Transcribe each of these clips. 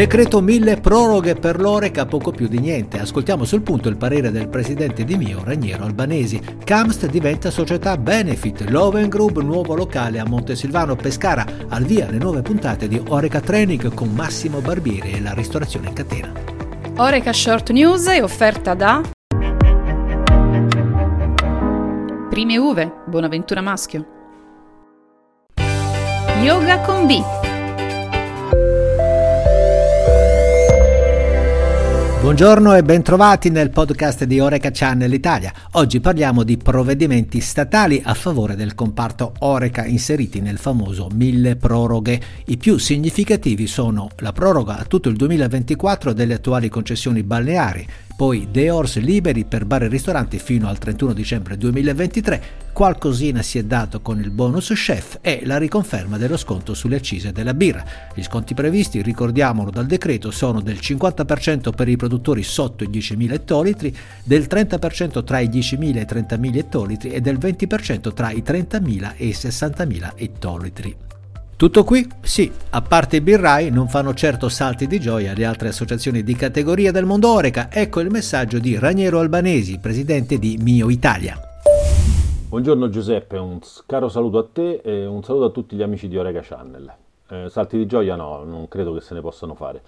Decreto mille proroghe per l'Oreca, poco più di niente. Ascoltiamo sul punto il parere del presidente di Mio, Raniero Albanesi. Camst diventa società Benefit, Loven Group, nuovo locale a Montesilvano Pescara. Al via le nuove puntate di Oreca Training con Massimo Barbieri e la ristorazione in catena. Oreca Short News è offerta da Prime Uve, Bonaventura Maschio. Yoga con B Buongiorno e bentrovati nel podcast di Oreca Channel Italia. Oggi parliamo di provvedimenti statali a favore del comparto Oreca inseriti nel famoso mille proroghe. I più significativi sono la proroga a tutto il 2024 delle attuali concessioni balneari, poi The Horse liberi per bar e ristoranti fino al 31 dicembre 2023, qualcosina si è dato con il bonus chef e la riconferma dello sconto sulle accise della birra. Gli sconti previsti, ricordiamolo dal decreto, sono del 50% per i produttori sotto i 10.000 ettolitri, del 30% tra i 10.000 e i 30.000 ettolitri e del 20% tra i 30.000 e i 60.000 ettolitri. Tutto qui? Sì, a parte i birrai non fanno certo salti di gioia le altre associazioni di categoria del mondo Oreca. Ecco il messaggio di Raniero Albanesi, presidente di Mio Italia. Buongiorno Giuseppe, un caro saluto a te e un saluto a tutti gli amici di Oreca Channel. Eh, salti di gioia no, non credo che se ne possano fare.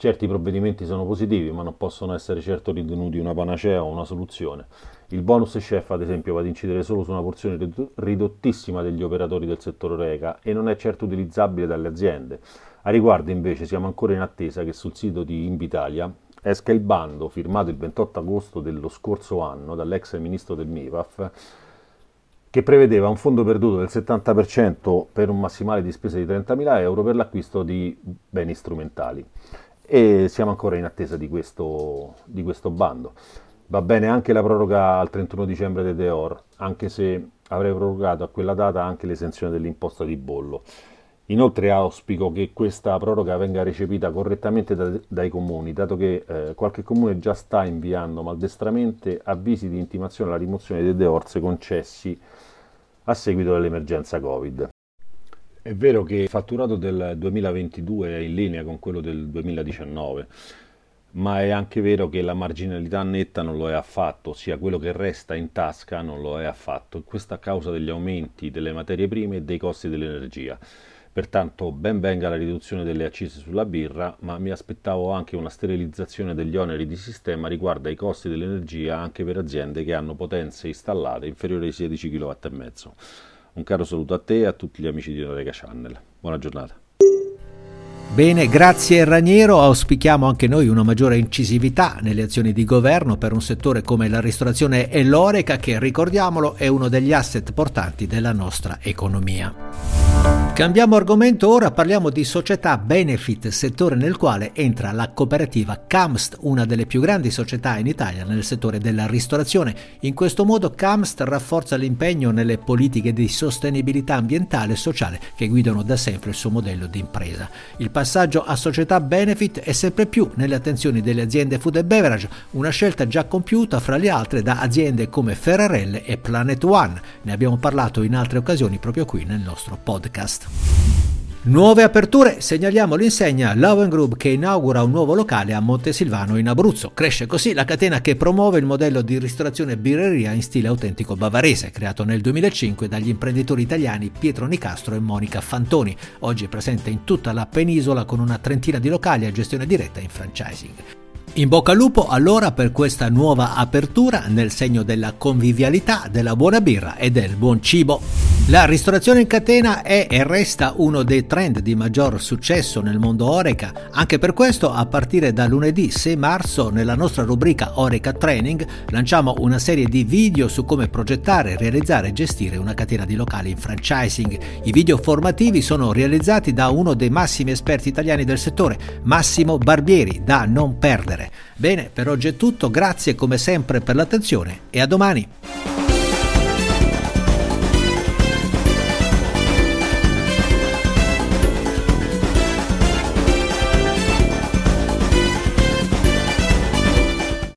Certi provvedimenti sono positivi, ma non possono essere certo ritenuti una panacea o una soluzione. Il bonus chef, ad esempio, va ad incidere solo su una porzione ridottissima degli operatori del settore Reca e non è certo utilizzabile dalle aziende. A riguardo, invece, siamo ancora in attesa che sul sito di Invitalia esca il bando firmato il 28 agosto dello scorso anno dall'ex ministro del MIPAF che prevedeva un fondo perduto del 70% per un massimale di spesa di 30.000 euro per l'acquisto di beni strumentali e siamo ancora in attesa di questo, di questo bando. Va bene anche la proroga al 31 dicembre dei Deor, anche se avrei prorogato a quella data anche l'esenzione dell'imposta di bollo. Inoltre auspico che questa proroga venga recepita correttamente da, dai comuni, dato che eh, qualche comune già sta inviando maldestramente avvisi di intimazione alla rimozione dei deorze concessi a seguito dell'emergenza Covid. È vero che il fatturato del 2022 è in linea con quello del 2019, ma è anche vero che la marginalità netta non lo è affatto, ossia quello che resta in tasca non lo è affatto, questo a causa degli aumenti delle materie prime e dei costi dell'energia. Pertanto ben venga la riduzione delle accise sulla birra, ma mi aspettavo anche una sterilizzazione degli oneri di sistema riguardo ai costi dell'energia anche per aziende che hanno potenze installate inferiori ai 16 kW. Un caro saluto a te e a tutti gli amici di Norega Channel. Buona giornata. Bene, grazie Raniero, auspichiamo anche noi una maggiore incisività nelle azioni di governo per un settore come la ristorazione e l'oreca che, ricordiamolo, è uno degli asset portanti della nostra economia. Cambiamo argomento ora, parliamo di società benefit, settore nel quale entra la cooperativa Camst, una delle più grandi società in Italia nel settore della ristorazione. In questo modo Camst rafforza l'impegno nelle politiche di sostenibilità ambientale e sociale che guidano da sempre il suo modello di impresa. Il passaggio a società benefit è sempre più nelle attenzioni delle aziende food e beverage, una scelta già compiuta fra le altre da aziende come Ferrarelle e Planet One. Ne abbiamo parlato in altre occasioni proprio qui nel nostro podcast. Nuove aperture, segnaliamo l'insegna Loven Group che inaugura un nuovo locale a Montesilvano in Abruzzo. Cresce così la catena che promuove il modello di ristorazione birreria in stile autentico bavarese, creato nel 2005 dagli imprenditori italiani Pietro Nicastro e Monica Fantoni. Oggi è presente in tutta la penisola con una trentina di locali a gestione diretta in franchising. In bocca al lupo allora per questa nuova apertura nel segno della convivialità, della buona birra e del buon cibo. La ristorazione in catena è e resta uno dei trend di maggior successo nel mondo Oreca. Anche per questo, a partire da lunedì 6 marzo, nella nostra rubrica Oreca Training, lanciamo una serie di video su come progettare, realizzare e gestire una catena di locali in franchising. I video formativi sono realizzati da uno dei massimi esperti italiani del settore, Massimo Barbieri, da non perdere. Bene, per oggi è tutto, grazie come sempre per l'attenzione e a domani.